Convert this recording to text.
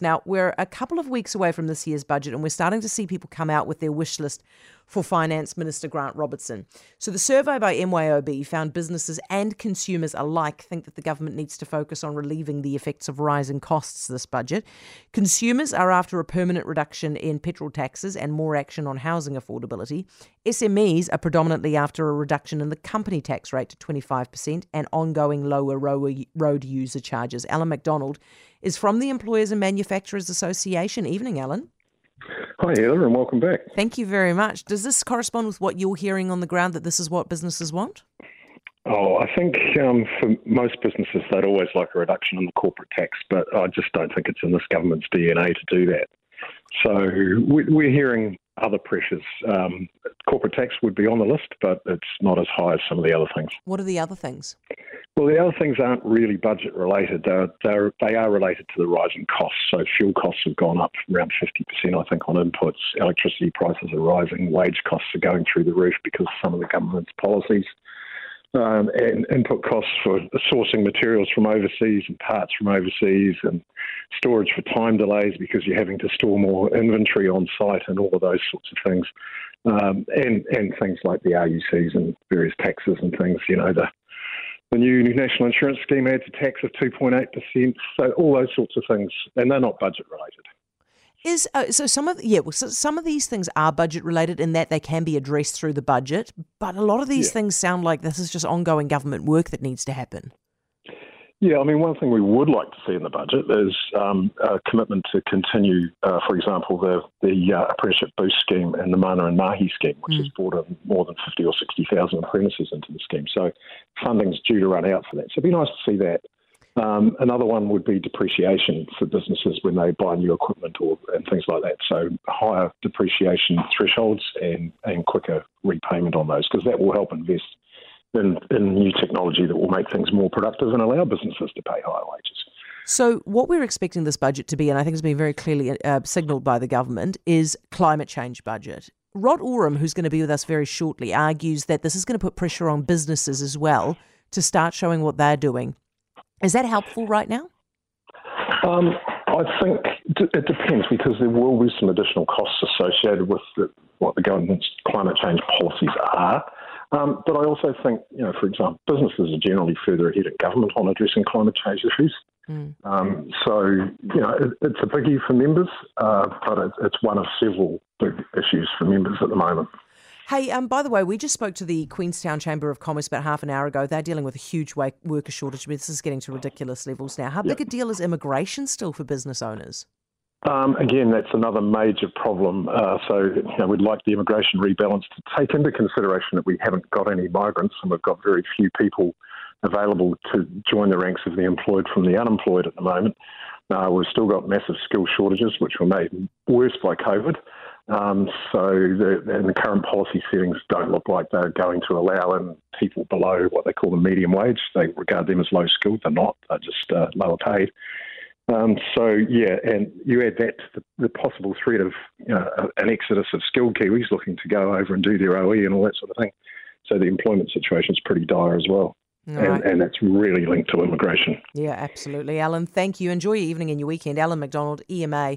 Now, we're a couple of weeks away from this year's budget, and we're starting to see people come out with their wish list for Finance Minister Grant Robertson. So, the survey by MYOB found businesses and consumers alike think that the government needs to focus on relieving the effects of rising costs this budget. Consumers are after a permanent reduction in petrol taxes and more action on housing affordability. SMEs are predominantly after a reduction in the company tax rate to 25% and ongoing lower road user charges. Alan McDonald is from the Employers and Manufacturers Association. Evening, Alan. Hi, Heather, and welcome back. Thank you very much. Does this correspond with what you're hearing on the ground that this is what businesses want? Oh, I think um, for most businesses, they'd always like a reduction in the corporate tax, but I just don't think it's in this government's DNA to do that. So we're hearing other pressures. Um, corporate tax would be on the list, but it's not as high as some of the other things. What are the other things? Well, the other things aren't really budget related. They're, they're, they are related to the rising costs. So fuel costs have gone up around 50%, I think, on inputs. Electricity prices are rising. Wage costs are going through the roof because of some of the government's policies um, and input costs for sourcing materials from overseas and parts from overseas and storage for time delays because you're having to store more inventory on site and all of those sorts of things. Um, and, and things like the RUCs and various taxes and things, you know, the, the new national insurance scheme adds a tax of 2.8%. So all those sorts of things, and they're not budget related. Is uh, so some of yeah, well, so some of these things are budget related in that they can be addressed through the budget, but a lot of these yeah. things sound like this is just ongoing government work that needs to happen. Yeah, I mean, one thing we would like to see in the budget is um, a commitment to continue, uh, for example, the the uh, apprenticeship boost scheme and the Mana in Mahi scheme, which mm. has brought in more than fifty or sixty thousand apprentices into the scheme. So funding's due to run out for that. So it'd be nice to see that. Um, another one would be depreciation for businesses when they buy new equipment or and things like that. So higher depreciation thresholds and, and quicker repayment on those because that will help invest in, in new technology that will make things more productive and allow businesses to pay higher wages. So, what we're expecting this budget to be, and I think it's been very clearly uh, signalled by the government, is climate change budget. Rod Oram, who's going to be with us very shortly, argues that this is going to put pressure on businesses as well to start showing what they're doing is that helpful right now? Um, I think it depends because there will be some additional costs associated with the, what the government's climate change policies are. Um, but I also think, you know, for example, businesses are generally further ahead of government on addressing climate change issues. Mm. Um, so, you know, it, it's a biggie for members, uh, but it, it's one of several big issues for members at the moment. Hey, um, by the way, we just spoke to the Queenstown Chamber of Commerce about half an hour ago. They're dealing with a huge worker shortage. This is getting to ridiculous levels now. How big yep. a deal is immigration still for business owners? Um, again, that's another major problem. Uh, so, you know, we'd like the immigration rebalance to take into consideration that we haven't got any migrants and we've got very few people available to join the ranks of the employed from the unemployed at the moment. Uh, we've still got massive skill shortages, which were made worse by COVID. Um, so the, the current policy settings don't look like they're going to allow in people below what they call the medium wage. They regard them as low skilled. They're not. They're just uh, lower paid. Um, so yeah, and you add that to the, the possible threat of you know, an exodus of skilled Kiwis looking to go over and do their OE and all that sort of thing. So the employment situation is pretty dire as well. And, and, that's really linked to immigration. Yeah, absolutely. Alan, thank you. Enjoy your evening and your weekend. Alan McDonald, EMA.